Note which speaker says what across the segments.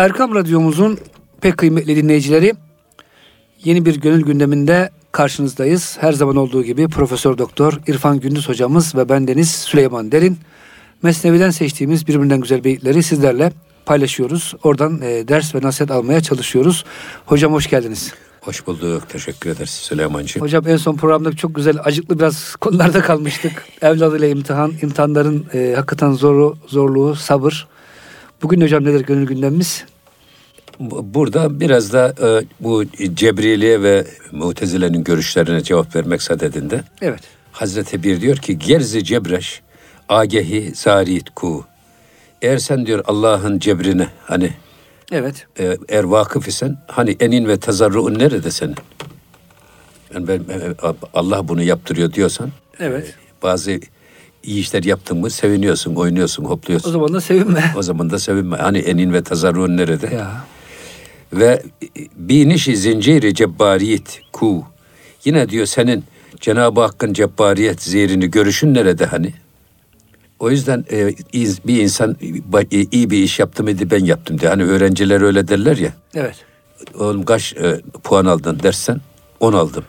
Speaker 1: Erkam Radyomuzun pek kıymetli dinleyicileri yeni bir gönül gündeminde karşınızdayız. Her zaman olduğu gibi Profesör Doktor İrfan Gündüz hocamız ve ben Deniz Süleyman Derin. Mesnevi'den seçtiğimiz birbirinden güzel beyitleri sizlerle paylaşıyoruz. Oradan e, ders ve nasihat almaya çalışıyoruz. Hocam hoş geldiniz.
Speaker 2: Hoş bulduk. Teşekkür ederiz Süleyman'cığım.
Speaker 1: Hocam en son programda çok güzel, acıklı biraz konularda kalmıştık. Evladıyla imtihan, imtihanların e, hakikaten zoru, zorluğu, sabır. Bugün hocam nedir gönül gündemimiz?
Speaker 2: Burada biraz da e, bu Cebriliye ve Mutezile'nin görüşlerine cevap vermek sadedinde.
Speaker 1: Evet.
Speaker 2: Hazreti Bir diyor ki gerzi cebreş agehi zarit ku. Eğer sen diyor Allah'ın cebrine hani
Speaker 1: Evet.
Speaker 2: e, eğer vakıf isen hani enin ve tazarruun nerede senin? Yani ben, e, Allah bunu yaptırıyor diyorsan
Speaker 1: Evet.
Speaker 2: e, bazı iyi işler yaptın mı seviniyorsun, oynuyorsun, hopluyorsun.
Speaker 1: O zaman da sevinme.
Speaker 2: O zaman da sevinme. Hani enin ve tazarruun nerede?
Speaker 1: Ya.
Speaker 2: Ve binişi zinciri cebbariyet ku. Yine diyor senin Cenab-ı Hakk'ın cebbariyet zehrini görüşün nerede hani? O yüzden e, bir insan ba- iyi bir iş yaptı mıydı ben yaptım diye. Hani öğrenciler öyle derler ya.
Speaker 1: Evet.
Speaker 2: Oğlum kaç e, puan aldın dersen 10 aldım.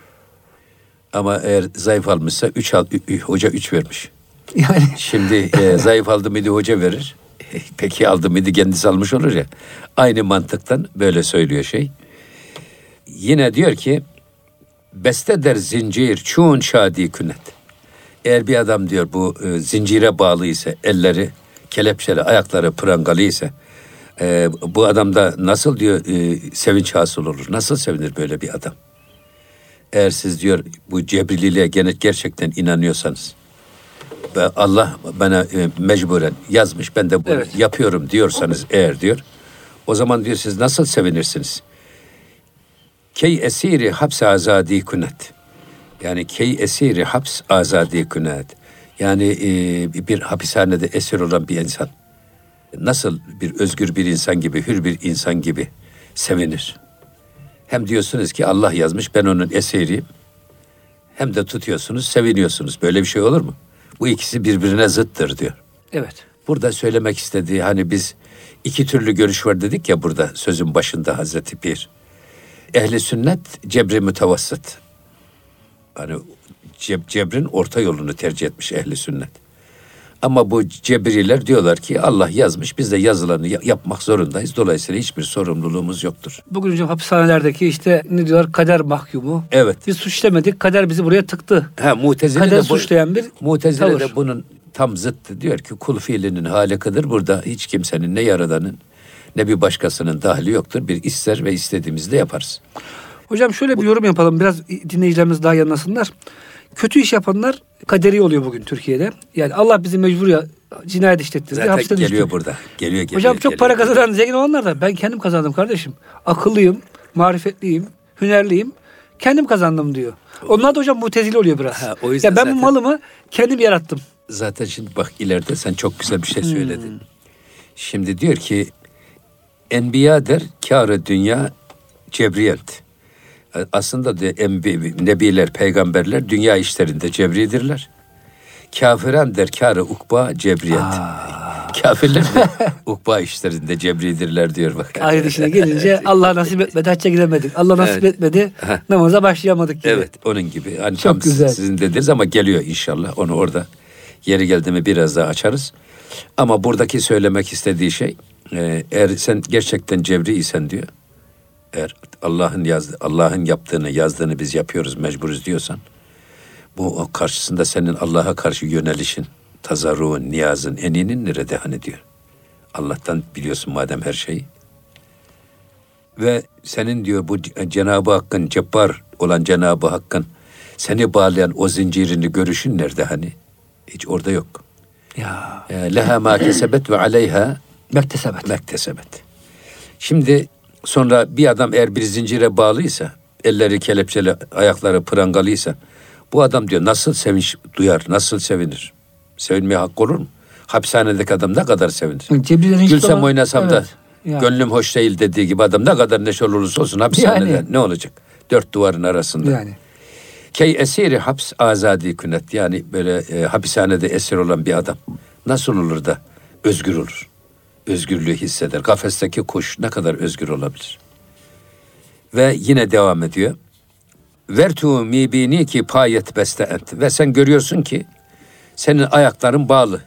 Speaker 2: Ama eğer zayıf almışsa 3 al, hoca 3 vermiş.
Speaker 1: Yani
Speaker 2: Şimdi e, zayıf aldı mıydı hoca verir. E, Peki aldı mıydı kendisi almış olur ya. Aynı mantıktan böyle söylüyor şey. Yine diyor ki beste der zincir çun şadi künet. Eğer bir adam diyor bu e, zincire bağlı ise elleri kelepçeli ayakları prangalı ise e, bu adamda nasıl diyor e, sevinç hasıl olur? Nasıl sevinir böyle bir adam? Eğer siz diyor bu cebrililiğe gene gerçekten inanıyorsanız Allah bana e, mecburen yazmış ben de bunu
Speaker 1: Evet.
Speaker 2: yapıyorum diyorsanız eğer diyor o zaman diyor siz nasıl sevinirsiniz? Key esiri haps azadi kunet. Yani key esiri haps azadi kunet. Yani e, bir hapishanede esir olan bir insan nasıl bir özgür bir insan gibi, hür bir insan gibi sevinir. Hem diyorsunuz ki Allah yazmış ben onun esiriyim. Hem de tutuyorsunuz, seviniyorsunuz. Böyle bir şey olur mu? Bu ikisi birbirine zıttır diyor.
Speaker 1: evet.
Speaker 2: Burada söylemek istediği hani biz iki türlü görüş var dedik ya burada sözün başında Hazreti Pir. Ehli sünnet cebri mütevassıt. Hani ceb, cebrin orta yolunu tercih etmiş ehli sünnet. Ama bu cebriler diyorlar ki Allah yazmış biz de yazılanı ya- yapmak zorundayız. Dolayısıyla hiçbir sorumluluğumuz yoktur.
Speaker 1: Bugün hocam hapishanelerdeki işte ne diyorlar kader mahkumu.
Speaker 2: Evet.
Speaker 1: Biz suç işlemedik kader bizi buraya tıktı.
Speaker 2: Ha Mutezile
Speaker 1: Kader
Speaker 2: de bu,
Speaker 1: suçlayan bir
Speaker 2: Mutezile
Speaker 1: tavır.
Speaker 2: de bunun tam zıttı. Diyor ki kul fiilinin halikıdır. Burada hiç kimsenin ne yaradanın ne bir başkasının dahli yoktur. Bir ister ve istediğimizde yaparız.
Speaker 1: Hocam şöyle bir yorum yapalım biraz dinleyicilerimiz daha yanlasınlar. Kötü iş yapanlar kaderi oluyor bugün Türkiye'de. Yani Allah bizi mecbur ya cinayet işlettirdi.
Speaker 2: Zaten
Speaker 1: hapisten
Speaker 2: geliyor
Speaker 1: düştük.
Speaker 2: burada. Geliyor geliyor.
Speaker 1: Hocam çok
Speaker 2: geliyor.
Speaker 1: para kazanan zengin olanlar da ben kendim kazandım kardeşim. Akıllıyım, marifetliyim, hünerliyim. Kendim kazandım diyor. Onlar da hocam mutezili oluyor biraz.
Speaker 2: Ha, o yüzden
Speaker 1: ya ben bu
Speaker 2: zaten-
Speaker 1: malımı kendim yarattım.
Speaker 2: Zaten şimdi bak ileride sen çok güzel bir şey
Speaker 1: Hmm.
Speaker 2: söyledin. Şimdi diyor ki Enbiya der kârı dünya cebriyent. Aslında diyor, enbi, nebiler, peygamberler dünya işlerinde cebridirler. Kafiran der kârı ukba cebriyet. Kafirler de ukba işlerinde cebridirler diyor bak.
Speaker 1: Ahiret işine gelince Allah nasip etmedi hacca gidemedik. Allah nasip
Speaker 2: Evet.
Speaker 1: etmedi namaza başlayamadık gibi.
Speaker 2: Evet onun gibi. Hani
Speaker 1: Çok
Speaker 2: tam
Speaker 1: güzel.
Speaker 2: sizin dediğiniz ama geliyor inşallah. Onu orada yeri geldi mi biraz daha açarız. Ama buradaki söylemek istediği şey e, eğer sen gerçekten cebri isen diyor. Eğer Allah'ın yazdı, Allah'ın yaptığını, yazdığını biz yapıyoruz, mecburuz diyorsan bu karşısında senin Allah'a karşı yönelişin, tazarruğun, niyazın, eninin nerede hani diyor. Allah'tan biliyorsun madem her şeyi. Ve senin diyor bu C- Cenab-ı Hakk'ın cebbar olan Cenab-ı Hakk'ın seni bağlayan o zincirini görüşün nerede hani? Hiç orada yok.
Speaker 1: Ya
Speaker 2: E, Leha ma kesebet ve aleyha
Speaker 1: mektesebet.
Speaker 2: mektesebet. Şimdi sonra bir adam eğer bir zincire bağlıysa, elleri kelepçeli, ayakları prangalıysa, bu adam diyor nasıl sevinç duyar, nasıl sevinir? Sevinmeye hak olur mu? Hapishanedeki adam ne kadar sevinir?
Speaker 1: Hiçbir
Speaker 2: Gülsem
Speaker 1: zaman-
Speaker 2: oynasam da
Speaker 1: Evet. Ya.
Speaker 2: gönlüm hoş değil dediği gibi adam ne kadar neşeli olursa olsun hapishanede
Speaker 1: Yani.
Speaker 2: ne olacak? Dört duvarın arasında.
Speaker 1: Yani.
Speaker 2: Key esiri haps azadi künet yani böyle e, hapishanede esir olan bir adam nasıl olur da özgür olur? Özgürlüğü hisseder. Kafesteki kuş ne kadar özgür olabilir? Ve yine devam ediyor. Vertu mibini ki payet beste ent. Ve sen görüyorsun ki senin ayakların bağlı.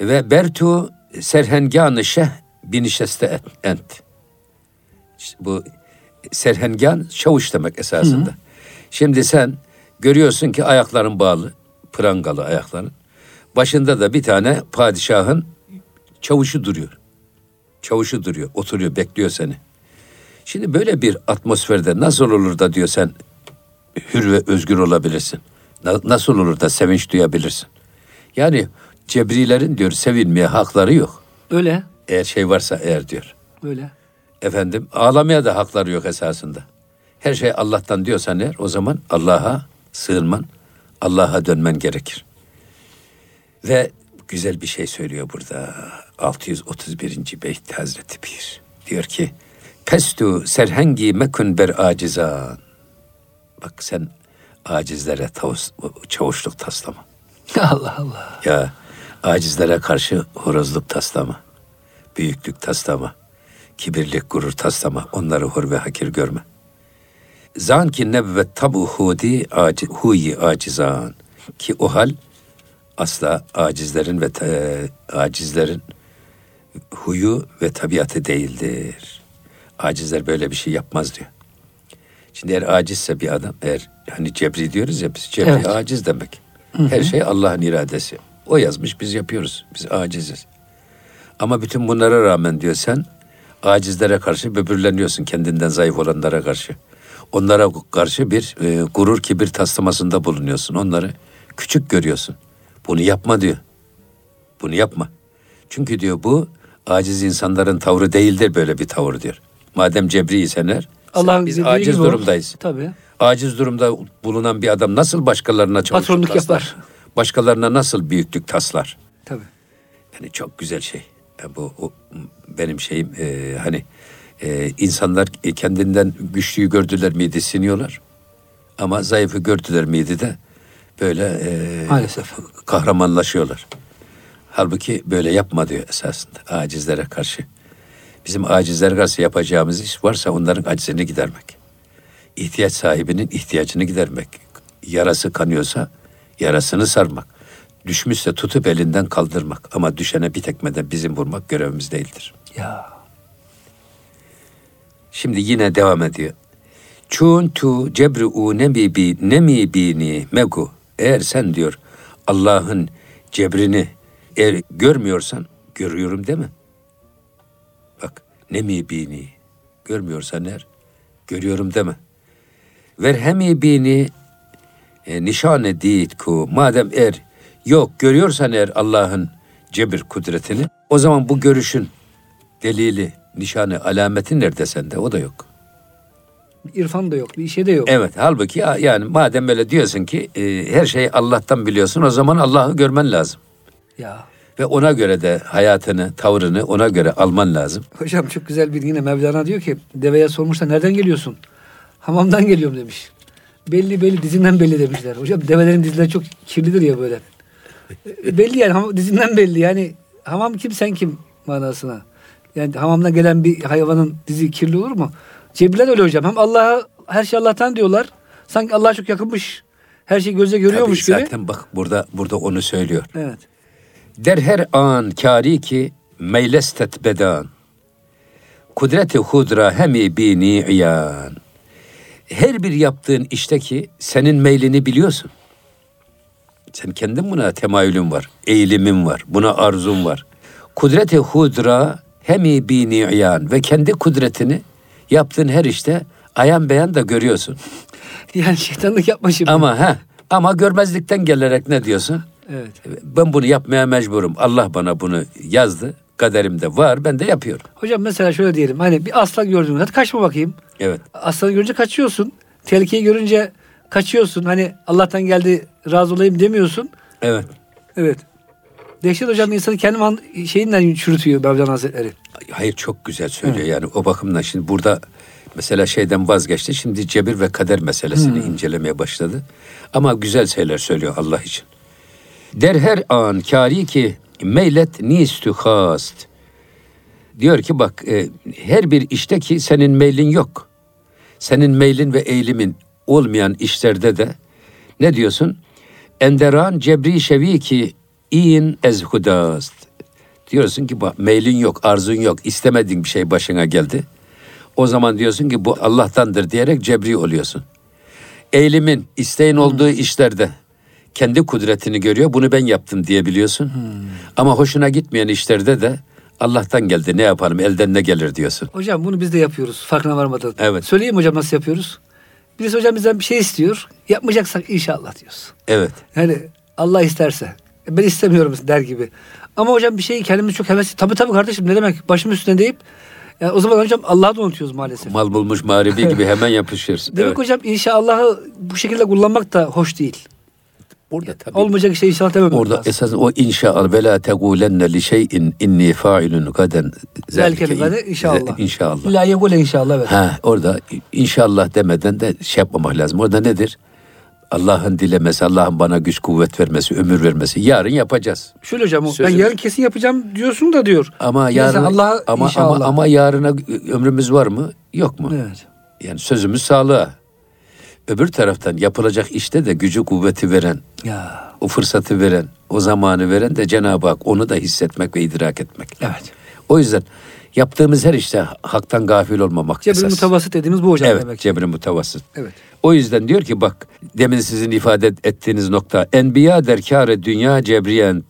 Speaker 2: Ve bertu serhenganı şeh binişeste ent. İşte bu serhengan çavuş demek esasında. Hı hı. Şimdi sen görüyorsun ki ayakların bağlı, prangalı ayakların. Başında da bir tane padişahın çavuşu duruyor. Çavuşu duruyor, oturuyor, bekliyor seni. Şimdi böyle bir atmosferde nasıl olur da diyor sen hür ve özgür olabilirsin? Nasıl olur da sevinç duyabilirsin? Yani cebrilerin diyor sevinmeye hakları yok.
Speaker 1: Öyle.
Speaker 2: Eğer şey varsa eğer diyor.
Speaker 1: Öyle.
Speaker 2: Efendim ağlamaya da hakları yok esasında. Her şey Allah'tan diyorsan eğer o zaman Allah'a sığınman, Allah'a dönmen gerekir. Ve güzel bir şey söylüyor burada. 631. beyt Hazreti Pir. Diyor ki Pestu serhengi mekun ber acizan. Bak sen acizlere tavus, çavuşluk taslama.
Speaker 1: Allah Allah.
Speaker 2: Ya acizlere karşı horozluk taslama. Büyüklük taslama. Kibirlik gurur taslama. Onları hor ve hakir görme. Zan ki nebvet tabu hudi aci, huyi acizan. Ki o hal asla acizlerin ve e, acizlerin huyu ve tabiatı değildir. Acizler böyle bir şey yapmaz diyor. Şimdi eğer acizse bir adam, eğer hani cebri diyoruz ya biz cebri evet. aciz demek. Hı-hı. Her şey Allah'ın iradesi. O yazmış biz yapıyoruz. Biz aciziz. Ama bütün bunlara rağmen diyor sen acizlere karşı böbürleniyorsun kendinden zayıf olanlara karşı. Onlara karşı bir e, gurur kibir taslamasında bulunuyorsun. Onları küçük görüyorsun. Bunu yapma diyor. Bunu yapma. Çünkü diyor bu aciz insanların tavrı değildir böyle bir tavır diyor. Madem cebriysen eğer Allah biz aciz durumdayız.
Speaker 1: Tabii.
Speaker 2: Aciz durumda bulunan bir adam nasıl başkalarına çalışır? Patronluk taslar? yapar. Başkalarına nasıl büyüklük taslar?
Speaker 1: Tabii.
Speaker 2: Yani çok güzel şey. Yani bu o, benim şeyim e, hani e, insanlar kendinden güçlüyü gördüler miydi siniyorlar. Ama zayıfı gördüler miydi de böyle e,
Speaker 1: Maalesef.
Speaker 2: kahramanlaşıyorlar. Halbuki böyle yapma diyor esasında acizlere karşı. Bizim acizlere karşı yapacağımız iş varsa onların acizini gidermek. İhtiyaç sahibinin ihtiyacını gidermek. Yarası kanıyorsa yarasını sarmak. Düşmüşse tutup elinden kaldırmak. Ama düşene bir tekmeden bizim vurmak görevimiz değildir.
Speaker 1: Ya.
Speaker 2: Şimdi yine devam ediyor. Çun tu cebri u nemi bi nemi bini megu. Eğer sen diyor Allah'ın cebrini eğer görmüyorsan görüyorum mi? Bak ne mi bini görmüyorsan eğer görüyorum deme. Ver hemi bini e, nişane değil ku madem eğer yok görüyorsan eğer Allah'ın cebir kudretini o zaman bu görüşün delili, nişanı, alameti nerede sende? O da yok.
Speaker 1: İrfan da yok, bir şey de yok.
Speaker 2: Evet, halbuki yani madem böyle diyorsun ki e, her şeyi Allah'tan biliyorsun o zaman Allah'ı görmen lazım.
Speaker 1: Ya.
Speaker 2: Ve ona göre de hayatını, tavrını ona göre alman lazım.
Speaker 1: Hocam çok güzel bir yine Mevlana diyor ki deveye sormuşlar nereden geliyorsun? Hamamdan geliyorum demiş. Belli belli dizinden belli demişler. Hocam develerin dizileri çok kirlidir ya böyle. E, belli yani dizinden belli yani hamam kim sen kim manasına. Yani hamamdan gelen bir hayvanın dizi kirli olur mu? Cebriler öyle hocam. Hem Allah'a her şey Allah'tan diyorlar. Sanki Allah'a çok yakınmış. Her şey gözle görüyormuş
Speaker 2: Tabii
Speaker 1: gibi.
Speaker 2: Zaten bak burada burada onu söylüyor.
Speaker 1: Evet.
Speaker 2: Der her an kari ki meylestet bedan. Kudreti hudra hemi bini iyan. Her bir yaptığın işte ki senin meylini biliyorsun. Sen kendin buna temayülün var, eğilimin var, buna arzun var. Kudreti hudra hemi bini iyan ve kendi kudretini yaptığın her işte ayan beyan da görüyorsun.
Speaker 1: Yani şeytanlık yapma şimdi.
Speaker 2: Ama ha ama görmezlikten gelerek ne diyorsun?
Speaker 1: Evet.
Speaker 2: Ben bunu yapmaya mecburum. Allah bana bunu yazdı. Kaderimde var. Ben de yapıyorum.
Speaker 1: Hocam mesela şöyle diyelim. Hani bir aslan gördün. Hadi kaçma bakayım.
Speaker 2: Evet.
Speaker 1: Aslanı görünce kaçıyorsun. Tehlikeyi görünce kaçıyorsun. Hani Allah'tan geldi razı olayım demiyorsun.
Speaker 2: Evet.
Speaker 1: Evet. Dehşet hocam insanı kendi şeyinden çürütüyor Mevlana Hazretleri.
Speaker 2: Hayır çok güzel söylüyor. Evet. Yani o bakımdan şimdi burada mesela şeyden vazgeçti. Şimdi cebir ve kader meselesini hmm. incelemeye başladı. Ama güzel şeyler söylüyor Allah için. Der her an kari ki meylet nistü hast Diyor ki bak e, her bir işte ki senin meylin yok. Senin meylin ve eğilimin olmayan işlerde de ne diyorsun? Enderan cebri şevi ki in ez hudast. Diyorsun ki bak meylin yok, arzun yok, istemediğin bir şey başına geldi. O zaman diyorsun ki bu Allah'tandır diyerek cebri oluyorsun. Eğilimin, isteğin olduğu işlerde kendi kudretini görüyor. Bunu ben yaptım diyebiliyorsun. Hmm. Ama hoşuna gitmeyen işlerde de Allah'tan geldi ne yapalım elden ne gelir diyorsun.
Speaker 1: Hocam bunu biz de yapıyoruz farkına varmadan.
Speaker 2: Evet.
Speaker 1: Söyleyeyim hocam nasıl yapıyoruz? Birisi hocam bizden bir şey istiyor. Yapmayacaksak inşallah diyoruz.
Speaker 2: Evet.
Speaker 1: Yani Allah isterse. Ben istemiyorum der gibi. Ama hocam bir şeyi kendimiz çok hevesli. Tabii tabii kardeşim ne demek başım üstüne deyip yani o zaman hocam Allah'ı da unutuyoruz maalesef.
Speaker 2: Mal bulmuş mağribi gibi hemen yapışır.
Speaker 1: Demek evet. hocam inşallahı bu şekilde kullanmak da hoş değil.
Speaker 2: Burada tabii.
Speaker 1: Olmayacak şey inşallah dememek
Speaker 2: Orada
Speaker 1: lazım.
Speaker 2: esas o inşallah ve la tegulenne li şeyin inni fa'ilun gaden
Speaker 1: zelike gade inşallah.
Speaker 2: İnşallah.
Speaker 1: La yegule inşallah evet.
Speaker 2: Ha, orada inşallah demeden de şey yapmamak lazım. Orada nedir? Allah'ın dilemesi, Allah'ın bana güç kuvvet vermesi, ömür vermesi. Yarın yapacağız.
Speaker 1: Şöyle hocam Sözümüz. ben yarın kesin yapacağım diyorsun da diyor.
Speaker 2: Ama yarın Allah ama, inşallah. ama ama yarına ömrümüz var mı? Yok mu?
Speaker 1: Evet.
Speaker 2: Yani sözümüz sağlığa. Öbür taraftan yapılacak işte de gücü kuvveti veren,
Speaker 1: ya.
Speaker 2: o fırsatı veren, o zamanı veren de Cenab-ı Hak onu da hissetmek ve idrak etmek.
Speaker 1: Evet.
Speaker 2: O yüzden yaptığımız her işte haktan gafil olmamak
Speaker 1: Cebri esas. mutavasıt dediğimiz bu hocam
Speaker 2: evet,
Speaker 1: demek.
Speaker 2: Cebri mutavasıt.
Speaker 1: Evet.
Speaker 2: O yüzden diyor ki bak demin sizin ifade ettiğiniz nokta enbiya derkâre dünya cebriyent.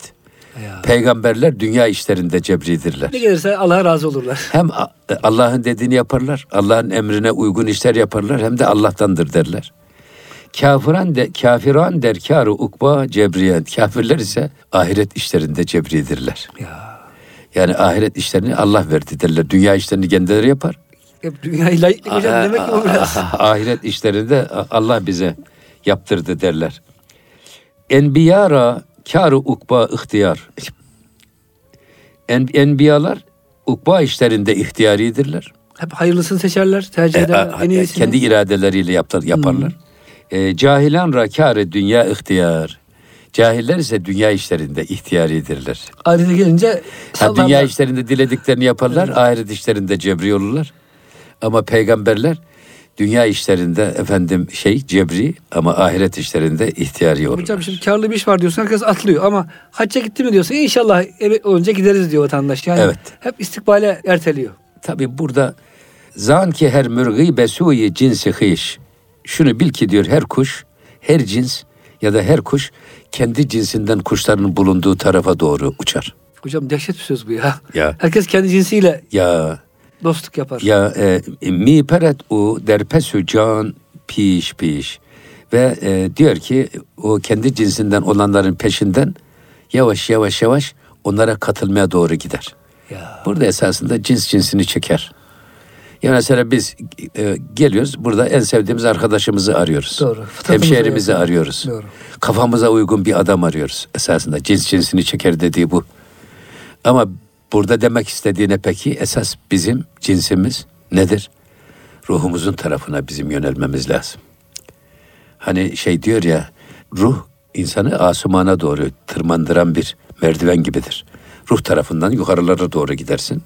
Speaker 2: Ya. Peygamberler dünya işlerinde cebridirler.
Speaker 1: Ne gelirse Allah'a razı olurlar.
Speaker 2: Hem Allah'ın dediğini yaparlar, Allah'ın emrine uygun işler yaparlar hem de Allah'tandır derler. Kafiran de kafiran derkarı ukba cebriyen. Kafirler ise ahiret işlerinde cebridirler.
Speaker 1: Ya.
Speaker 2: Yani ahiret işlerini Allah verdi derler. Dünya işlerini kendileri yapar.
Speaker 1: Hep dünyayı layıklık hocam demek ki o biraz.
Speaker 2: Ahiret işlerinde Allah bize yaptırdı derler. Enbiyara kâru ukba ihtiyar. En, enbiyalar ukba işlerinde ihtiyaridirler.
Speaker 1: Hep hayırlısını seçerler, tercih ederler. E, en iyisini.
Speaker 2: Kendi iradeleriyle yaptar, yaparlar. Hmm. E, cahilan rakâre dünya ihtiyar. Cahiller ise dünya işlerinde ihtiyaridirler.
Speaker 1: Ahirete gelince
Speaker 2: ha, dünya işlerinde dilediklerini yaparlar, evet. ahiret işlerinde cebri olurlar. Ama peygamberler dünya işlerinde efendim şey cebri ama ahiret işlerinde ihtiyari olur.
Speaker 1: Hocam şimdi karlı bir iş var diyorsun herkes atlıyor ama hacca gitti mi diyorsun inşallah eve olunca gideriz diyor vatandaş. Yani
Speaker 2: evet.
Speaker 1: hep istikbale erteliyor.
Speaker 2: Tabi burada zan ki her mürgî besuyi cinsi hîş. Şunu bil ki diyor her kuş, her cins ya da her kuş kendi cinsinden kuşların bulunduğu tarafa doğru uçar.
Speaker 1: Hocam dehşet bir söz bu ya.
Speaker 2: Ya.
Speaker 1: Herkes kendi cinsiyle
Speaker 2: ya
Speaker 1: dostluk yapar.
Speaker 2: Ya e, mi peret u derpesu can piş piş ve e, diyor ki o kendi cinsinden olanların peşinden yavaş yavaş yavaş onlara katılmaya doğru gider.
Speaker 1: Ya.
Speaker 2: Burada esasında cins cinsini çeker. Ya mesela biz e, geliyoruz burada en sevdiğimiz arkadaşımızı arıyoruz.
Speaker 1: Doğru.
Speaker 2: Hemşehrimizi yani. arıyoruz.
Speaker 1: Doğru.
Speaker 2: Kafamıza uygun bir adam arıyoruz. Esasında cins cinsini çeker dediği bu. Ama burada demek istediğine peki esas bizim cinsimiz nedir? Ruhumuzun tarafına bizim yönelmemiz lazım. Hani şey diyor ya ruh insanı asumana doğru tırmandıran bir merdiven gibidir. Ruh tarafından yukarılara doğru gidersin.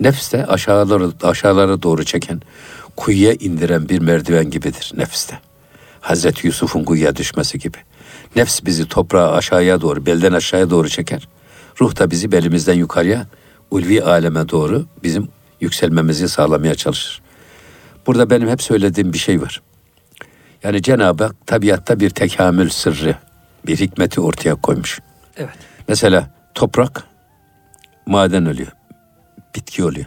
Speaker 2: Nefs de aşağılara, aşağılara doğru çeken, kuyuya indiren bir merdiven gibidir nefste. Hazreti Yusuf'un kuyuya düşmesi gibi. Nefs bizi toprağa aşağıya doğru, belden aşağıya doğru çeker. Ruh da bizi belimizden yukarıya, ulvi aleme doğru bizim yükselmemizi sağlamaya çalışır. Burada benim hep söylediğim bir şey var. Yani Cenab-ı Hak tabiatta bir tekamül sırrı, bir hikmeti ortaya koymuş.
Speaker 1: Evet.
Speaker 2: Mesela toprak maden oluyor bitki oluyor.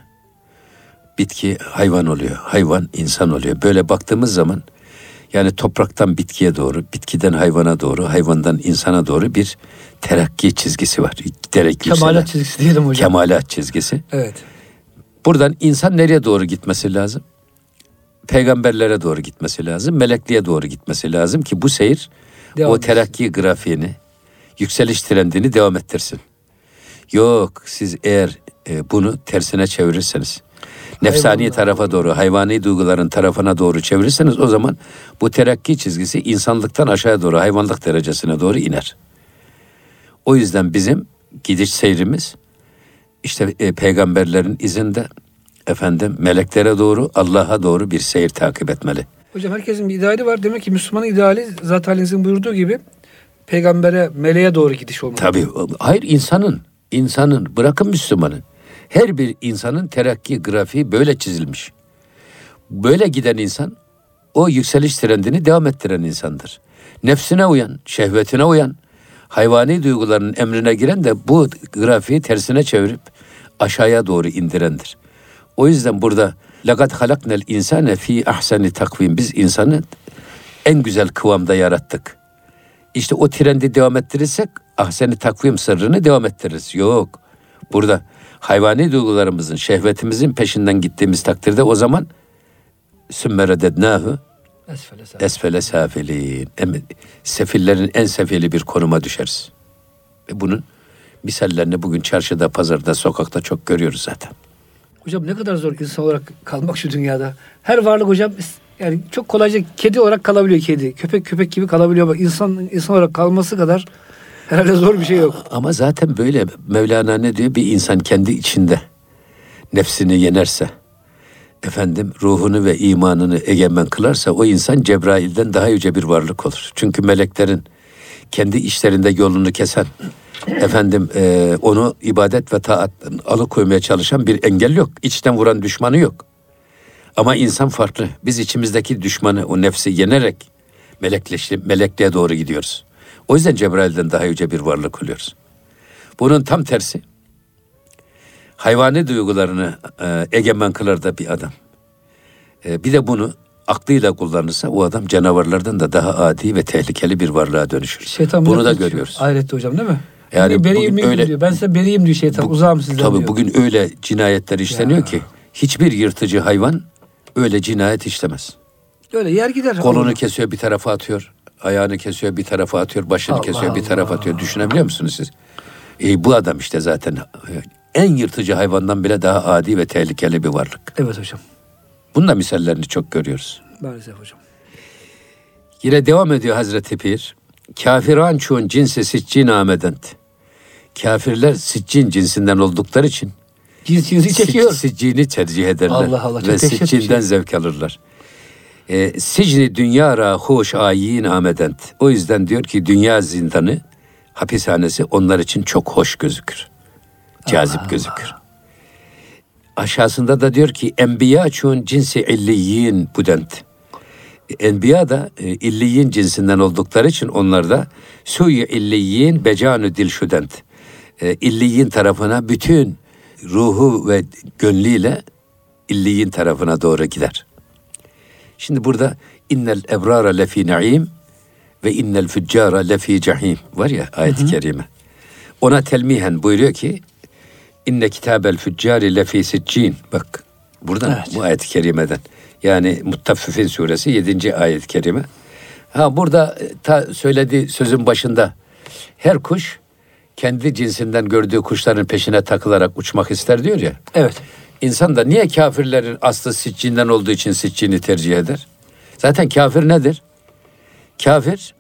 Speaker 2: Bitki hayvan oluyor, hayvan insan oluyor. Böyle baktığımız zaman yani topraktan bitkiye doğru, bitkiden hayvana doğru, hayvandan insana doğru bir terakki çizgisi var. Giderek
Speaker 1: Kemalat çizgisi diyelim hocam.
Speaker 2: Kemalat çizgisi.
Speaker 1: Evet.
Speaker 2: Buradan insan nereye doğru gitmesi lazım? Peygamberlere doğru gitmesi lazım, melekliğe doğru gitmesi lazım ki bu seyir devam o terakki etsin. grafiğini, yükseliş trendini devam ettirsin. Yok siz eğer e, bunu tersine çevirirseniz, nefsani Eyvallah. tarafa doğru, hayvani duyguların tarafına doğru çevirirseniz o zaman bu terakki çizgisi insanlıktan aşağıya doğru, hayvanlık derecesine doğru iner. O yüzden bizim gidiş seyrimiz işte e, peygamberlerin izinde efendim meleklere doğru Allah'a doğru bir seyir takip etmeli.
Speaker 1: Hocam herkesin bir ideali var. Demek ki Müslümanın ideali zat halinizin buyurduğu gibi peygambere, meleğe doğru gidiş olmalı.
Speaker 2: Tabii hayır insanın, insanın bırakın Müslümanın. Her bir insanın terakki grafiği böyle çizilmiş. Böyle giden insan o yükseliş trendini devam ettiren insandır. Nefsine uyan, şehvetine uyan, hayvani duyguların emrine giren de bu grafiği tersine çevirip aşağıya doğru indirendir. O yüzden burada lagat halaknel insane fi ahseni takvim biz insanı en güzel kıvamda yarattık. İşte o trendi devam ettirirsek ahseni takvim sırrını devam ettiririz. Yok. Burada hayvani duygularımızın, şehvetimizin peşinden gittiğimiz takdirde o zaman sümmeredednâhu
Speaker 1: Esfele safilin.
Speaker 2: esfele safilin. Sefillerin en sefili bir konuma düşeriz. Ve bunun misallerini bugün çarşıda, pazarda, sokakta çok görüyoruz zaten.
Speaker 1: Hocam ne kadar zor insan olarak kalmak şu dünyada. Her varlık hocam yani çok kolayca kedi olarak kalabiliyor kedi. Köpek köpek gibi kalabiliyor ama insan insan olarak kalması kadar herhalde zor bir şey yok.
Speaker 2: Ama zaten böyle Mevlana ne diyor? Bir insan kendi içinde nefsini yenerse, efendim ruhunu ve imanını egemen kılarsa o insan Cebrail'den daha yüce bir varlık olur. Çünkü meleklerin kendi işlerinde yolunu kesen, efendim e, onu ibadet ve taattan alıkoymaya çalışan bir engel yok. İçten vuran düşmanı yok. Ama insan farklı. Biz içimizdeki düşmanı, o nefsi yenerek melekleşi, melekliğe doğru gidiyoruz. O yüzden Cebrail'den daha yüce bir varlık oluyoruz. Bunun tam tersi. Hayvani duygularını e, egemen kılar da bir adam. E, bir de bunu aklıyla kullanırsa o adam canavarlardan da daha adi ve tehlikeli bir varlığa dönüşür.
Speaker 1: Şeytan
Speaker 2: bunu da görüyoruz.
Speaker 1: Ahirette hocam değil mi?
Speaker 2: Yani
Speaker 1: beriyim
Speaker 2: bugün öyle-
Speaker 1: diyor. Ben size beriyim diyor şeytan.
Speaker 2: Bu-
Speaker 1: Uzağım sizden
Speaker 2: Tabii
Speaker 1: diyor.
Speaker 2: bugün öyle cinayetler işleniyor
Speaker 1: Ya.
Speaker 2: ki hiçbir yırtıcı hayvan öyle cinayet işlemez.
Speaker 1: Öyle yer gider.
Speaker 2: Kolunu
Speaker 1: Allah.
Speaker 2: kesiyor bir tarafa atıyor. Ayağını kesiyor bir tarafa atıyor. Başını
Speaker 1: Allah
Speaker 2: kesiyor bir
Speaker 1: Allah.
Speaker 2: tarafa atıyor. Düşünebiliyor musunuz siz? E, bu adam işte zaten en yırtıcı hayvandan bile daha adi ve tehlikeli bir varlık.
Speaker 1: Evet hocam.
Speaker 2: Bunun da misallerini çok görüyoruz.
Speaker 1: Maalesef hocam.
Speaker 2: Yine devam ediyor Hazreti Pir. Kafiran çoğun cinsi siccin amedent. Kafirler siccin cinsinden oldukları için
Speaker 1: Cins cinsi çekiyor.
Speaker 2: sic- siccini tercih ederler.
Speaker 1: Allah Allah,
Speaker 2: Ve siccinden
Speaker 1: şey.
Speaker 2: zevk alırlar. E, sicni dünya ra hoş ayin amedent. O yüzden diyor ki dünya zindanı, hapishanesi onlar için çok hoş gözükür. Cazip gözükür. Aşağısında da diyor ki enbiya çoğun cinsi illiyin budent. Enbiya da e, illiyin cinsinden oldukları için onlar da suyu illiyin becanü dilşudent. E, illiyin tarafına bütün ruhu ve gönlüyle illiyin tarafına doğru gider. Şimdi burada innel ebrara lefi naim ve innel füccara lefi cahim var ya ayet-i kerime. Ona telmihen buyuruyor ki inne kitabel füccari lefi siccin. Bak buradan
Speaker 1: Evet.
Speaker 2: bu ayet-i kerimeden. Yani Muttaffifin suresi 7. ayet-i kerime. Ha burada e, ta söylediği sözün başında her kuş kendi cinsinden gördüğü kuşların peşine takılarak uçmak ister diyor ya.
Speaker 1: Evet.
Speaker 2: İnsan da niye kafirlerin aslı siccinden olduğu için siccini tercih eder? Zaten kafir nedir? Kafir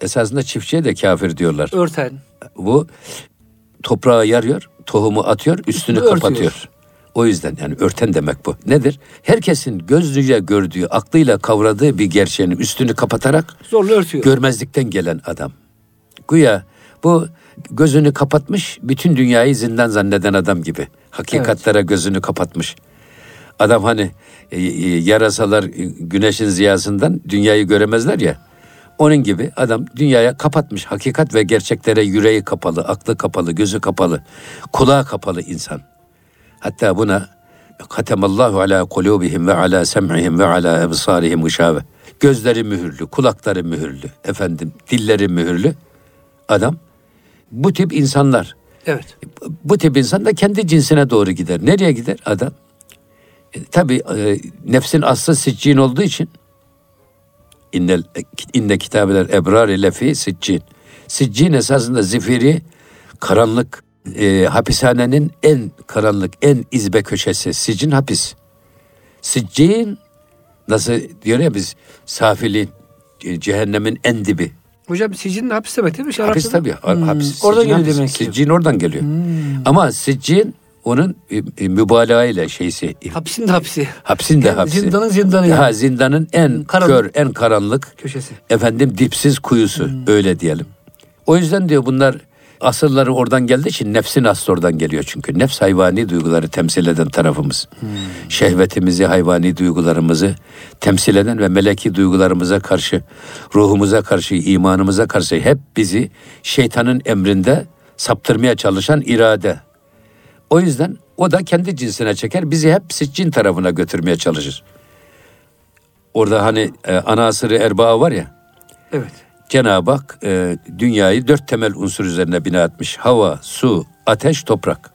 Speaker 2: esasında çiftçiye de kafir diyorlar.
Speaker 1: Örten.
Speaker 2: Bu toprağa yarıyor, tohumu atıyor, üstünü
Speaker 1: örtüyor.
Speaker 2: kapatıyor. O yüzden yani örten demek bu. Nedir? Herkesin gözlüğüyle gördüğü, aklıyla kavradığı bir gerçeğin üstünü kapatarak
Speaker 1: Zorla örtüyor.
Speaker 2: görmezlikten gelen adam. Güya bu gözünü kapatmış, bütün dünyayı zindan zanneden adam gibi. Hakikatlere gözünü kapatmış. Adam hani e, e, yarasalar e, güneşin ziyasından dünyayı göremezler ya. Onun gibi adam dünyaya kapatmış. Hakikat ve gerçeklere yüreği kapalı, aklı kapalı, gözü kapalı, kulağı kapalı insan. Hatta buna katemallahu ala kulubihim ve ala sem'ihim ve ala ebsarihim gışave. Gözleri mühürlü, kulakları mühürlü, efendim dilleri mühürlü. Adam bu tip insanlar.
Speaker 1: Evet.
Speaker 2: Bu tip insan da kendi cinsine doğru gider. Nereye gider adam? E, tabii e, nefsin aslı siccin olduğu için innel inne kitabeler ebrar ile fi siccin. Siccin esasında zifiri karanlık e, hapishanenin en karanlık en izbe köşesi sicin hapis. Siccin nasıl diyor ya biz safilin e, cehennemin en dibi.
Speaker 1: Hocam sicin hapis demek değil mi? Şey,
Speaker 2: Hapis tabii.
Speaker 1: Hmm,
Speaker 2: Hapis.
Speaker 1: Oradan geliyor demek ki.
Speaker 2: Siccin oradan geliyor. Ama siccin onun e, mübalağa ile şeysi
Speaker 1: Hapsin de hapsi.
Speaker 2: hapsin de
Speaker 1: Yani
Speaker 2: hapsi.
Speaker 1: zindanın zindanı yani.
Speaker 2: Ha, zindanın en
Speaker 1: Karanlık.
Speaker 2: kör, en karanlık
Speaker 1: Köşesi.
Speaker 2: efendim dipsiz kuyusu öyle diyelim. O yüzden diyor bunlar asılları oradan geldiği için nefsin aslı oradan geliyor çünkü. Nefs hayvani duyguları temsil eden tarafımız. Şehvetimizi, hayvani duygularımızı temsil eden ve meleki duygularımıza karşı, ruhumuza karşı, imanımıza karşı hep bizi şeytanın emrinde saptırmaya çalışan irade. O yüzden o da kendi cinsine çeker, bizi hep cin tarafına götürmeye çalışır. Orada hani e, ana asırı erbaa var ya,
Speaker 1: Evet.
Speaker 2: Cenab-ı Hak e, dünyayı dört temel unsur üzerine bina etmiş. Hava, su, ateş, toprak.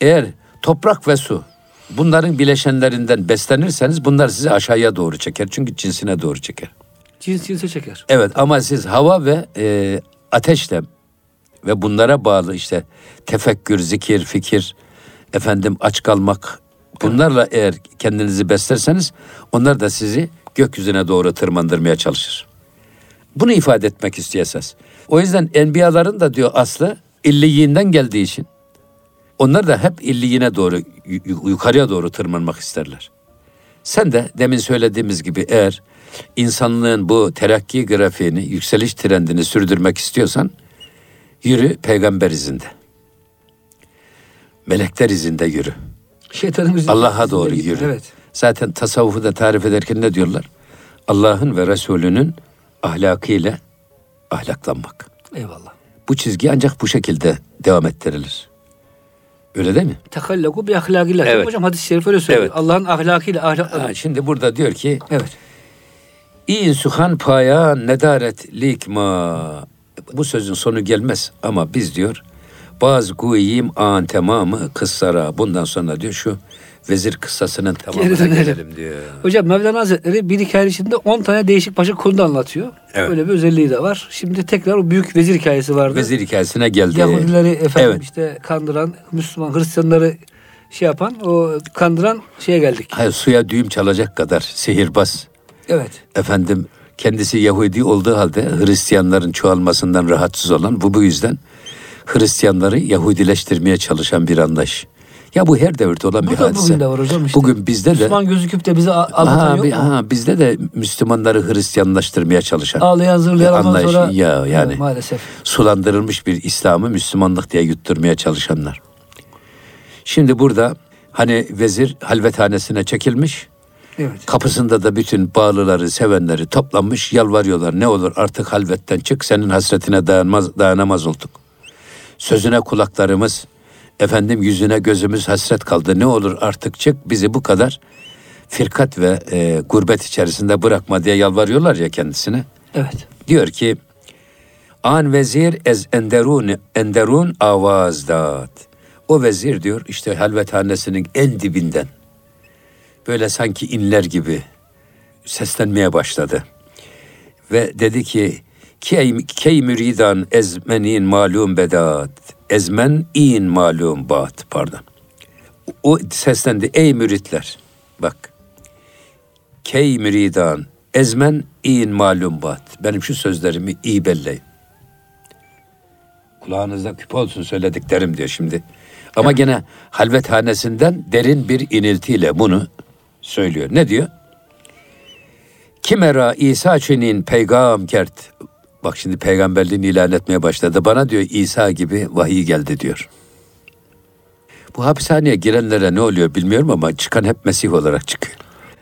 Speaker 2: Eğer toprak ve su bunların bileşenlerinden beslenirseniz bunlar sizi aşağıya doğru çeker. Çünkü cinsine doğru çeker.
Speaker 1: Cins cinse çeker.
Speaker 2: Evet ama siz hava ve e, ateşle ve bunlara bağlı işte tefekkür, zikir, fikir, efendim aç kalmak bunlarla eğer kendinizi beslerseniz onlar da sizi gökyüzüne doğru tırmandırmaya çalışır. Bunu ifade etmek istiyor esas. O yüzden enbiyaların da diyor aslı illiyinden geldiği için onlar da hep illiyine doğru yu- yu- yukarıya doğru tırmanmak isterler. Sen de demin söylediğimiz gibi eğer insanlığın bu terakki grafiğini, yükseliş trendini sürdürmek istiyorsan yürü peygamber izinde. Melekler izinde yürü.
Speaker 1: Şeytanın üzerine-
Speaker 2: Allah'a doğru yürü.
Speaker 1: Evet.
Speaker 2: Zaten tasavvufu da tarif ederken ne diyorlar? Allah'ın ve Resulünün ahlakıyla ahlaklanmak.
Speaker 1: Eyvallah.
Speaker 2: Bu çizgi ancak bu şekilde devam ettirilir. Öyle değil mi?
Speaker 1: Tekallaku bi ahlakillah.
Speaker 2: Evet.
Speaker 1: Hocam hadis-i şerif öyle söylüyor.
Speaker 2: Evet.
Speaker 1: Allah'ın ahlakıyla ahlaklanır.
Speaker 2: Ha, şimdi burada diyor ki
Speaker 1: Evet.
Speaker 2: İn suhan paya nedaret likma. Bu sözün sonu gelmez ama biz diyor bazı guyim an tamamı kıssara. Bundan sonra diyor şu vezir kıssasının tamamına
Speaker 1: Geri dönelim.
Speaker 2: gelelim diyor.
Speaker 1: Hocam Mevlana Hazretleri bir hikaye içinde 10 tane değişik başka konuda anlatıyor.
Speaker 2: Evet.
Speaker 1: Öyle bir özelliği de var. Şimdi tekrar o büyük vezir hikayesi vardı.
Speaker 2: Vezir hikayesine geldi.
Speaker 1: Yahudileri efendim
Speaker 2: Evet.
Speaker 1: işte kandıran, Müslüman Hristiyanları şey yapan, o kandıran şeye geldik.
Speaker 2: Hayır, suya düğüm çalacak kadar sihirbaz.
Speaker 1: Evet.
Speaker 2: Efendim kendisi Yahudi olduğu halde Hristiyanların çoğalmasından rahatsız olan bu bu yüzden Hristiyanları Yahudileştirmeye çalışan bir anlayış. Ya bu her devirde olan
Speaker 1: Bu
Speaker 2: bir
Speaker 1: da
Speaker 2: hadise.
Speaker 1: bugün de var hocam işte.
Speaker 2: Bugün bizde de
Speaker 1: Müslüman gözüküp de bizi aldatan
Speaker 2: ha,
Speaker 1: yok mu?
Speaker 2: ha, bizde de Müslümanları Hristiyanlaştırmaya çalışan
Speaker 1: Ağlayan zırlayan
Speaker 2: anlayış.
Speaker 1: sonra
Speaker 2: ya yani
Speaker 1: Evet, maalesef.
Speaker 2: sulandırılmış bir İslam'ı Müslümanlık diye yutturmaya çalışanlar. Şimdi burada hani vezir halvethanesine çekilmiş.
Speaker 1: Evet.
Speaker 2: Kapısında da bütün bağlıları, sevenleri toplanmış, yalvarıyorlar. Ne olur artık halvetten çık, senin hasretine dayanmaz, dayanamaz olduk. Sözüne kulaklarımız, efendim yüzüne gözümüz hasret kaldı. Ne olur artık çık, bizi bu kadar firkat ve e, gurbet içerisinde bırakma diye yalvarıyorlar ya kendisine.
Speaker 1: Evet.
Speaker 2: Diyor ki, An vezir ez enderun enderun avazdat. O vezir diyor işte halvethanesinin en dibinden böyle sanki inler gibi seslenmeye başladı. Ve dedi ki key, key müridan ezmenin malum bedat. Ezmen in malum bat pardon. O seslendi ey müritler. Bak. Key müridan ezmen in malum bat. Benim şu sözlerimi iyi belleyin. Kulağınızda küpe olsun söylediklerim diyor şimdi. Ama gene halvethanesinden derin bir iniltiyle bunu söylüyor. Ne diyor? Kimera İsa çinin peygam kert. Bak şimdi peygamberliğini ilan etmeye başladı. Bana diyor İsa gibi vahiy geldi diyor. Bu hapishaneye girenlere ne oluyor bilmiyorum ama çıkan hep Mesih olarak çıkıyor.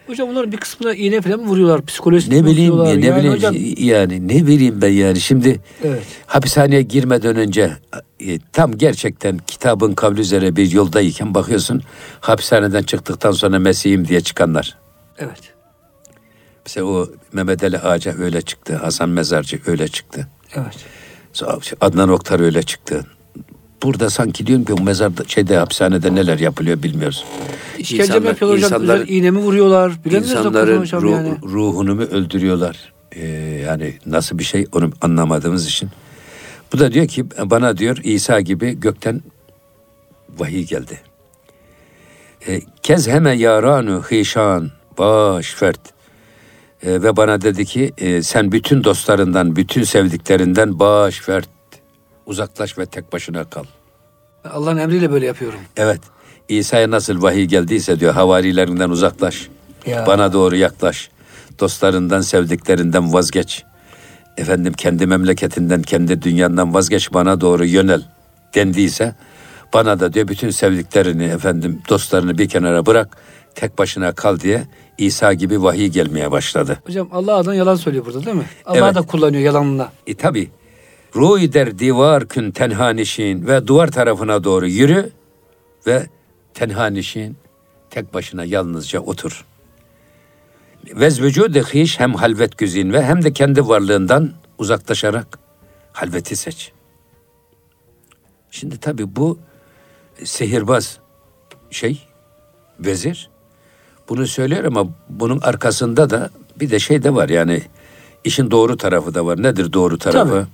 Speaker 1: Hocam bunların bir kısmına iğne falan mı vuruyorlar? Psikolojik
Speaker 2: Ne bileyim ya, ne
Speaker 1: Yani
Speaker 2: bileyim
Speaker 1: hocam,
Speaker 2: yani ne bileyim ben yani şimdi
Speaker 1: Evet.
Speaker 2: hapishaneye girmeden önce e, tam gerçekten kitabın kavli üzere bir yoldayken bakıyorsun hapishaneden çıktıktan sonra Mesih'im diye çıkanlar.
Speaker 1: Evet.
Speaker 2: Mesela o Mehmet Ali Ağaca öyle çıktı. Hasan Mezarcı öyle çıktı.
Speaker 1: Evet.
Speaker 2: Adnan Oktar öyle çıktı. Burada sanki diyorum ki o mezarda şeyde hapishanede neler yapılıyor bilmiyoruz.
Speaker 1: İşkence mi yapıyorlar hocam? Özel iğne mi vuruyorlar? Bilemiyoruz
Speaker 2: İnsanların ruh-
Speaker 1: yani.
Speaker 2: ruhunu mu öldürüyorlar? Ee, yani nasıl bir şey onu anlamadığımız için. Bu da diyor ki bana diyor İsa gibi gökten vahiy geldi. Ee, Kez heme yaranu hişan baş fert. Ee, ve bana dedi ki e, sen bütün dostlarından, bütün sevdiklerinden baş fert uzaklaş ve tek başına kal.
Speaker 1: Allah'ın emriyle böyle yapıyorum.
Speaker 2: Evet. İsa'ya nasıl vahiy geldiyse diyor havarilerinden uzaklaş.
Speaker 1: Ya.
Speaker 2: Bana doğru yaklaş. Dostlarından, sevdiklerinden vazgeç. Efendim kendi memleketinden, kendi dünyandan vazgeç bana doğru yönel dendiyse bana da diyor bütün sevdiklerini efendim dostlarını bir kenara bırak tek başına kal diye İsa gibi vahiy gelmeye başladı.
Speaker 1: Hocam Allah adına yalan söylüyor burada değil mi? Allah
Speaker 2: Evet.
Speaker 1: da kullanıyor yalanına.
Speaker 2: E tabi ruh der divar kün tenha nişin ve duvar tarafına doğru yürü ve tenha nişin tek başına yalnızca otur. Vez vücudu hiş hem halvet güzin ve hem de kendi varlığından uzaklaşarak halveti seç. Şimdi tabi bu sihirbaz şey vezir bunu söylüyor ama bunun arkasında da bir de şey de var yani işin doğru tarafı da var. Nedir doğru tarafı?
Speaker 1: Tabii.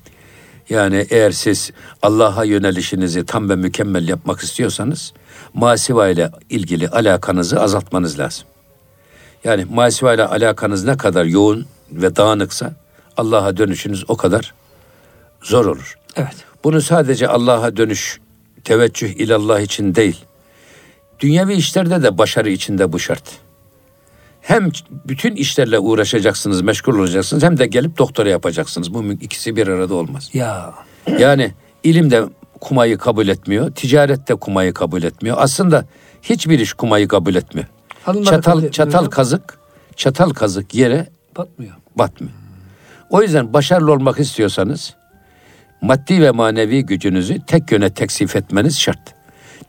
Speaker 2: Yani eğer siz Allah'a yönelişinizi tam ve mükemmel yapmak istiyorsanız masiva ile ilgili alakanızı azaltmanız lazım. Yani masiva ile alakanız ne kadar yoğun ve dağınıksa Allah'a dönüşünüz o kadar zor olur.
Speaker 1: Evet.
Speaker 2: Bunu sadece Allah'a dönüş, teveccüh ilallah için değil. Dünyevi işlerde de başarı içinde bu şart. Hem bütün işlerle uğraşacaksınız, meşgul olacaksınız hem de gelip doktora yapacaksınız. Bu ikisi bir arada olmaz.
Speaker 1: Ya.
Speaker 2: Yani ilim de kumayı kabul etmiyor, ticaret de kumayı kabul etmiyor. Aslında hiçbir iş kumayı kabul etmiyor.
Speaker 1: Hanımlar
Speaker 2: Çatal çatal kazık, çatal kazık yere
Speaker 1: Batmıyor.
Speaker 2: batmıyor. O yüzden başarılı olmak istiyorsanız maddi ve manevi gücünüzü tek yöne teksif etmeniz şart.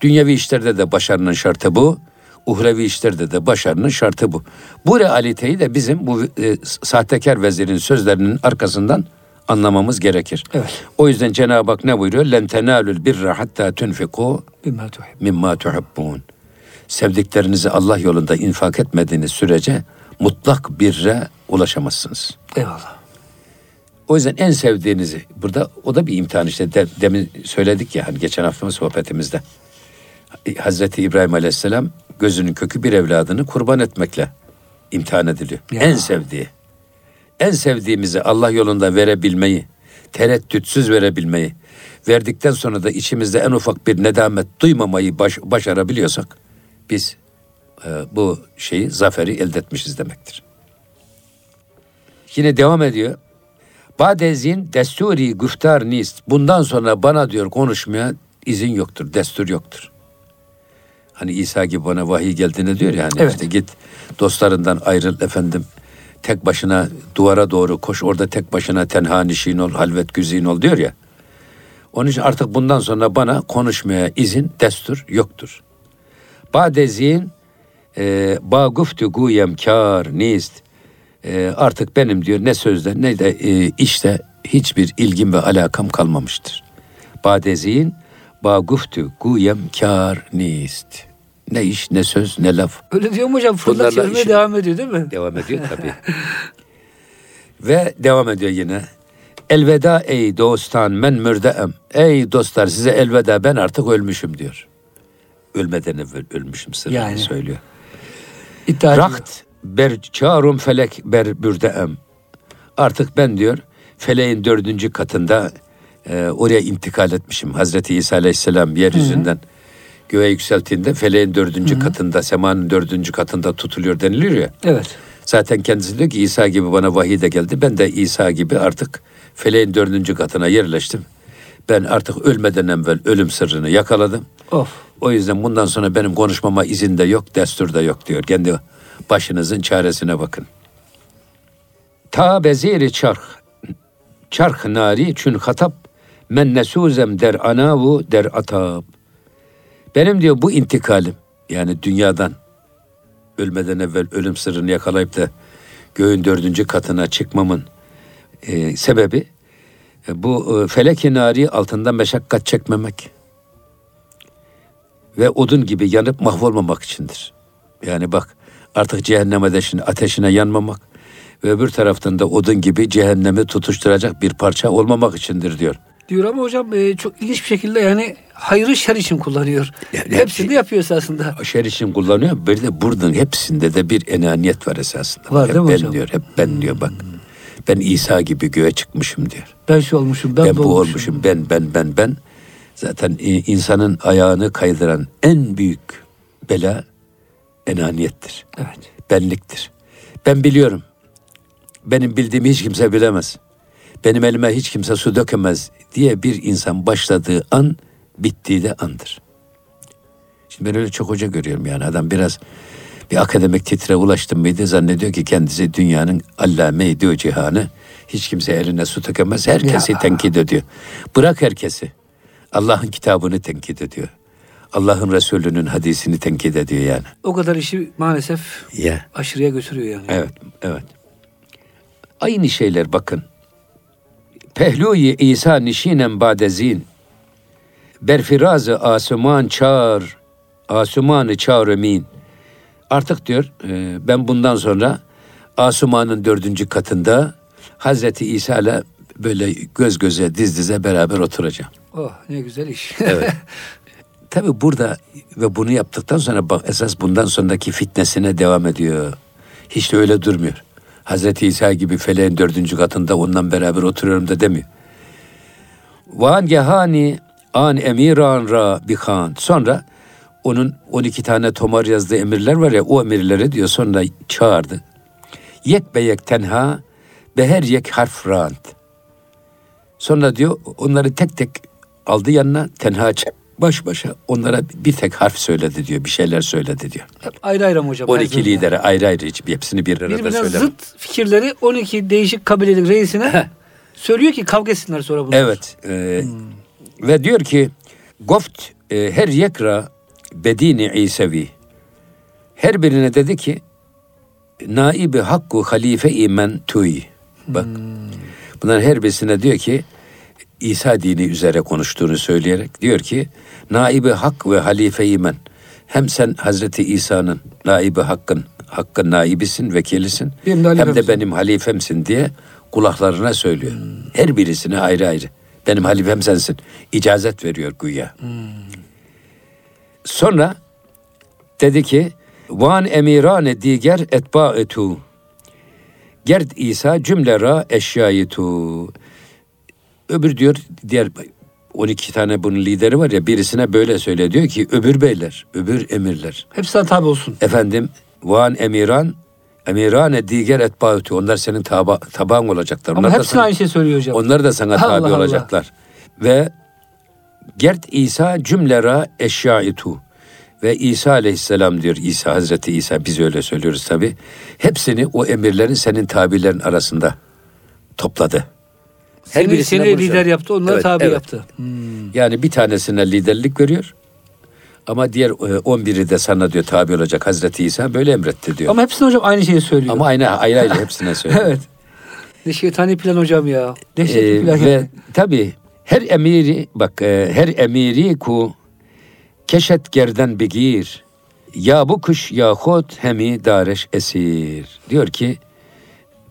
Speaker 2: Dünyevi işlerde de başarının şartı bu. Uhrevi işlerde de başarının şartı bu. Bu realiteyi de bizim bu e, sahtekar vezirin sözlerinin arkasından anlamamız gerekir.
Speaker 1: Evet.
Speaker 2: O yüzden Cenab-ı Hak ne buyuruyor? Len tenalul birra hatta tunfiku mimma tuhibbun. Sevdiklerinizi Allah yolunda infak etmediğiniz sürece mutlak birre ulaşamazsınız.
Speaker 1: Eyvallah.
Speaker 2: O yüzden en sevdiğinizi burada o da bir imtihan işte De- demin söyledik ya hani geçen hafta sohbetimizde. Hazreti İbrahim Aleyhisselam gözünün kökü bir evladını kurban etmekle imtihan ediliyor.
Speaker 1: Ya.
Speaker 2: En sevdiği. En sevdiğimizi Allah yolunda verebilmeyi, tereddütsüz verebilmeyi, verdikten sonra da içimizde en ufak bir nedamet duymamayı baş- başarabiliyorsak biz e, bu şeyi, zaferi elde etmişiz demektir. Yine devam ediyor. Badezin desturi güftar nist. Bundan sonra bana diyor konuşmaya izin yoktur, destur yoktur. Hani İsa gibi bana vahiy geldiğini diyor ya hani
Speaker 1: Evet.
Speaker 2: işte git dostlarından ayrıl efendim. Tek başına duvara doğru koş orada tek başına tenha nişin ol, halvet güzin ol diyor ya. Onun için artık bundan sonra bana konuşmaya izin, destur yoktur. Badezin e, ba guftu guyem kar nist. E, artık benim diyor ne sözde ne de e, işte hiçbir ilgim ve alakam kalmamıştır. Badezin ba guftu guyem kar nist. Ne iş, ne söz, ne laf.
Speaker 1: Öyle diyor mu hocam? Fırla çevirmeye devam ediyor değil mi?
Speaker 2: Devam ediyor tabii. Ve devam ediyor yine. Elveda ey dostan men mürdeem. Ey dostlar size elveda ben artık ölmüşüm diyor. Ölmeden evvel ölmüşüm sırrını
Speaker 1: Yani.
Speaker 2: söylüyor.
Speaker 1: İddia.
Speaker 2: Rakt ber çarum felek ber bürdeem. Artık ben diyor feleğin dördüncü katında e, oraya intikal etmişim. Hazreti İsa Aleyhisselam yeryüzünden göğe yükselttiğinde feleğin dördüncü katında, semanın dördüncü katında tutuluyor deniliyor ya.
Speaker 1: Evet.
Speaker 2: Zaten kendisi diyor ki İsa gibi bana vahiy de geldi. Ben de İsa gibi artık feleğin dördüncü katına yerleştim. Ben artık ölmeden evvel ölüm sırrını yakaladım.
Speaker 1: Of.
Speaker 2: O yüzden bundan sonra benim konuşmama izin de yok, destur da yok diyor. Kendi başınızın çaresine bakın. Ta beziri çarh, çarh nari çün hatap, men nesuzem der anavu der atab. Benim diyor bu intikalim, yani dünyadan ölmeden evvel ölüm sırrını yakalayıp da göğün dördüncü katına çıkmamın e, sebebi e, bu e, felek-i nari altında meşakkat çekmemek ve odun gibi yanıp mahvolmamak içindir. Yani bak artık cehennem ateşine, ateşine yanmamak ve öbür taraftan da odun gibi cehennemi tutuşturacak bir parça olmamak içindir diyor.
Speaker 1: Diyor ama hocam e, çok ilginç bir şekilde yani hayrı şer için kullanıyor.
Speaker 2: Yani
Speaker 1: Hepsini de yapıyor esasında.
Speaker 2: Şer için kullanıyor. Bir de buradan hepsinde de bir enaniyet var esasında.
Speaker 1: Var
Speaker 2: hep
Speaker 1: değil mi
Speaker 2: ben
Speaker 1: hocam?
Speaker 2: diyor, hep ben diyor bak. Ben İsa gibi göğe çıkmışım diyor.
Speaker 1: Ben şu olmuşum, ben,
Speaker 2: Ben,
Speaker 1: bu olmuşum.
Speaker 2: olmuşum. Ben ben ben ben. Zaten insanın ayağını kaydıran en büyük bela enaniyettir.
Speaker 1: Evet.
Speaker 2: Benliktir. Ben biliyorum. Benim bildiğimi hiç kimse bilemez. Benim elime hiç kimse su dökemez diye bir insan başladığı an bittiği de andır. Şimdi ben öyle çok hoca görüyorum yani adam biraz bir akademik titre ulaştım mıydı zannediyor ki kendisi dünyanın allame diyor cihanı. Hiç kimse eline su dökemez. Herkesi ya. tenkit ediyor. Bırak herkesi. Allah'ın kitabını tenkit ediyor. Allah'ın Resulü'nün hadisini tenkit ediyor yani.
Speaker 1: O kadar işi maalesef
Speaker 2: yeah.
Speaker 1: aşırıya götürüyor yani.
Speaker 2: Evet, evet. Aynı şeyler bakın. Pehluyi İsa nişinen badezin. Berfirazı asuman çağır. Asumanı çağır min. Artık diyor e, ben bundan sonra Asuman'ın dördüncü katında Hazreti İsa ile böyle göz göze diz dize beraber oturacağım.
Speaker 1: Oh ne güzel iş.
Speaker 2: evet. Tabi burada ve bunu yaptıktan sonra bak esas bundan sonraki fitnesine devam ediyor. Hiç de öyle durmuyor. Hazreti İsa gibi feleğin dördüncü katında ondan beraber oturuyorum da demiyor. Van gehani an emiran ra bihan. Sonra onun 12 tane tomar yazdığı emirler var ya o emirleri diyor sonra çağırdı. Yek beyek tenha beher yek harf rant. Sonra diyor onları tek tek aldı yanına tenha baş başa onlara bir tek harf söyledi diyor. Bir şeyler söyledi diyor.
Speaker 1: Hep ayrı ayrı mı hocam?
Speaker 2: 12 lidere ayrı ayrı hiç hepsini bir arada
Speaker 1: Birbirine
Speaker 2: söyler.
Speaker 1: zıt fikirleri 12 değişik kabilelik reisine söylüyor ki kavga etsinler sonra bunlar.
Speaker 2: Evet. E, hmm. Ve diyor ki Goft e, her yekra bedini İsevi. Her birine dedi ki naibi hakku halife imen tuy. Bak. Hmm. Bunların her birisine diyor ki İsa dini üzere konuştuğunu söyleyerek diyor ki naibi hak ve halife imen. Hem sen Hazreti İsa'nın naibi hakkın, hakkın naibisin, vekilisin. Hem de benim halifemsin diye kulaklarına söylüyor. Hmm. Her birisine ayrı ayrı. Benim halifem sensin. İcazet veriyor güya. Hmm. Sonra dedi ki Van emirane diger etba'etu Gerd İsa cümlera eşyayitu Öbür diyor diğer 12 tane bunun lideri var ya birisine böyle söyle diyor ki öbür beyler, öbür emirler.
Speaker 1: Hepsine tabi olsun.
Speaker 2: Efendim van emiran emirane diger etbautu onlar senin taba, tabağın olacaklar.
Speaker 1: Ama onlar hepsine sana, aynı şey söylüyor hocam.
Speaker 2: Onlar da sana tabi Allah olacaklar. Allah. Ve Gert İsa cümlera eşyaitu ve İsa aleyhisselam diyor İsa Hazreti İsa biz öyle söylüyoruz tabi. Hepsini o emirlerin senin tabilerin arasında topladı.
Speaker 1: Her seni, birisine seni lider yaptı, onları evet, tabi evet. yaptı. Hmm.
Speaker 2: Yani bir tanesine liderlik veriyor. Ama diğer 11'i e, de sana diyor tabi olacak Hazreti İsa böyle emretti diyor.
Speaker 1: Ama hepsine hocam aynı şeyi söylüyor.
Speaker 2: Ama aynı ayrı ayrı hepsine söylüyor.
Speaker 1: evet. Ne şeytani plan hocam ya. Dehşetli
Speaker 2: ee, plan. Ve tabi her emiri bak e, her emiri ku keşet gerden begir. Ya bu kuş ya hot hemi dareş esir. Diyor ki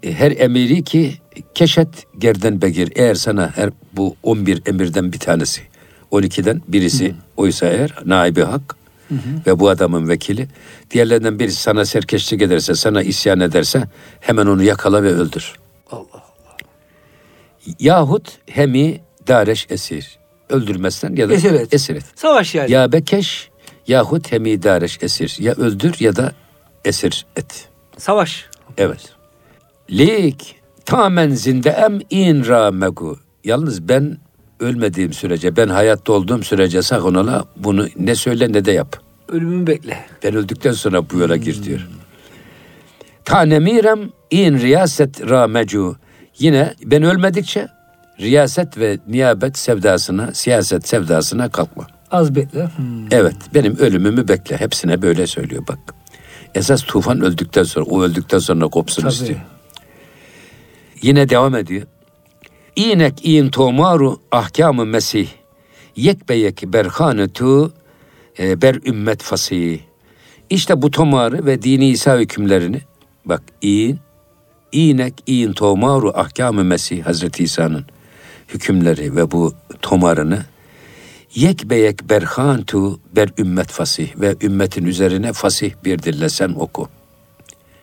Speaker 2: e, her emiri ki keşet gerden begir. Eğer sana her bu 11 emirden bir tanesi 12'den birisi hı. oysa eğer naibi hak hı hı. ve bu adamın vekili diğerlerinden birisi sana serkeşlik ederse sana isyan ederse hemen onu yakala ve öldür.
Speaker 1: Allah Allah.
Speaker 2: Yahut hemi dareş esir. Öldürmezsen ya da esir et. Esir et.
Speaker 1: Savaş yani.
Speaker 2: Ya bekeş yahut hemi dareş esir. Ya öldür ya da esir et.
Speaker 1: Savaş.
Speaker 2: Evet. Lik tamen zinde em in ramegu. Yalnız ben ölmediğim sürece, ben hayatta olduğum sürece sakın ola bunu ne söyle ne de yap.
Speaker 1: Ölümümü bekle.
Speaker 2: Ben öldükten sonra bu yola gir diyor. Tanemirem in riyaset ramecu. Yine ben ölmedikçe riyaset ve niyabet sevdasına, siyaset sevdasına kalkma.
Speaker 1: Az bekle.
Speaker 2: Hmm. Evet, benim ölümümü bekle. Hepsine böyle söylüyor bak. Esas tufan öldükten sonra, o öldükten sonra kopsun Tabii. istiyor. Yine devam ediyor. İnek in tomaru ahkamı mesih. Yek beyek berhanetu e, ber ümmet fasih. İşte bu tomarı ve dini İsa hükümlerini bak in inek in tomaru ahkamı mesih Hazreti İsa'nın hükümleri ve bu tomarını yek beyek berhantu ber ümmet fasih ve ümmetin üzerine fasih bir dille sen oku.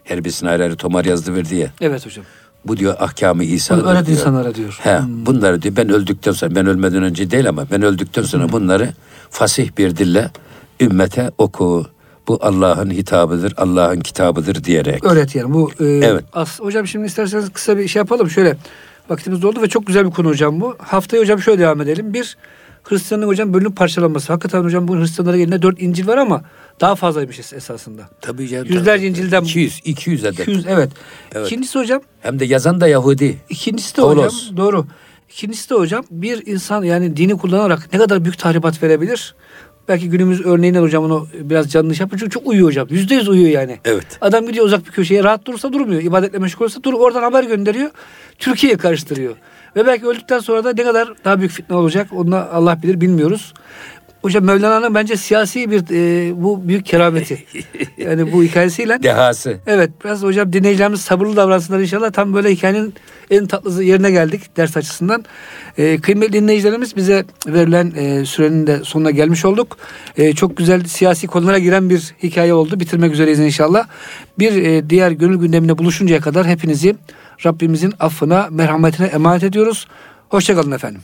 Speaker 2: Her birisine ayrı tomar yazdı verdi ya.
Speaker 1: Evet hocam.
Speaker 2: Bu diyor ahkamı İsa.
Speaker 1: Bunu öğret insanlara diyor.
Speaker 2: He, bunları diyor ben öldükten sonra ben ölmeden önce değil ama ben öldükten sonra bunları fasih bir dille ümmete oku. Bu Allah'ın hitabıdır, Allah'ın kitabıdır diyerek.
Speaker 1: Öğret yani bu. e,
Speaker 2: Evet.
Speaker 1: As, hocam şimdi isterseniz kısa bir şey yapalım. Şöyle vaktimiz doldu ve çok güzel bir konu hocam bu. Haftaya hocam şöyle devam edelim. Bir Hristiyanlık hocam bölünüp parçalanması. Hakikaten hocam bu Hristiyanlara elinde dört İncil var ama daha fazlaymış es- esasında.
Speaker 2: Tabii canım.
Speaker 1: Yüzlerce
Speaker 2: tabii.
Speaker 1: İncil'den
Speaker 2: 200, 200 adet.
Speaker 1: 200 evet.
Speaker 2: Evet.
Speaker 1: İkincisi hocam
Speaker 2: Hem de yazan da Yahudi.
Speaker 1: İkincisi de
Speaker 2: Paulos.
Speaker 1: hocam doğru. İkincisi de hocam bir insan yani dini kullanarak ne kadar büyük tahribat verebilir? Belki günümüz örneğinden hocam onu biraz canlı şey yapıyor. Çünkü çok uyuyor hocam. Yüzde yüz uyuyor yani.
Speaker 2: Evet.
Speaker 1: Adam gidiyor uzak bir köşeye rahat durursa durmuyor. İbadetle meşgul olsa dur oradan haber gönderiyor. Türkiye'ye karıştırıyor. Ve belki öldükten sonra da ne kadar daha büyük fitne olacak onu Allah bilir bilmiyoruz. Hocam Mevlana'nın bence siyasi bir e, bu büyük kerameti. Yani bu hikayesiyle
Speaker 2: Dehası.
Speaker 1: Evet biraz hocam dinleyicilerimiz sabırlı davransınlar inşallah. Tam böyle hikayenin en tatlısı yerine geldik ders açısından. Ee, kıymetli dinleyicilerimiz bize verilen e, sürenin de sonuna gelmiş olduk. E, çok güzel siyasi konulara giren bir hikaye oldu. Bitirmek üzereyiz inşallah. Bir e, diğer gönül gündemine buluşuncaya kadar hepinizi Rabbimizin affına, merhametine emanet ediyoruz. Hoşçakalın efendim.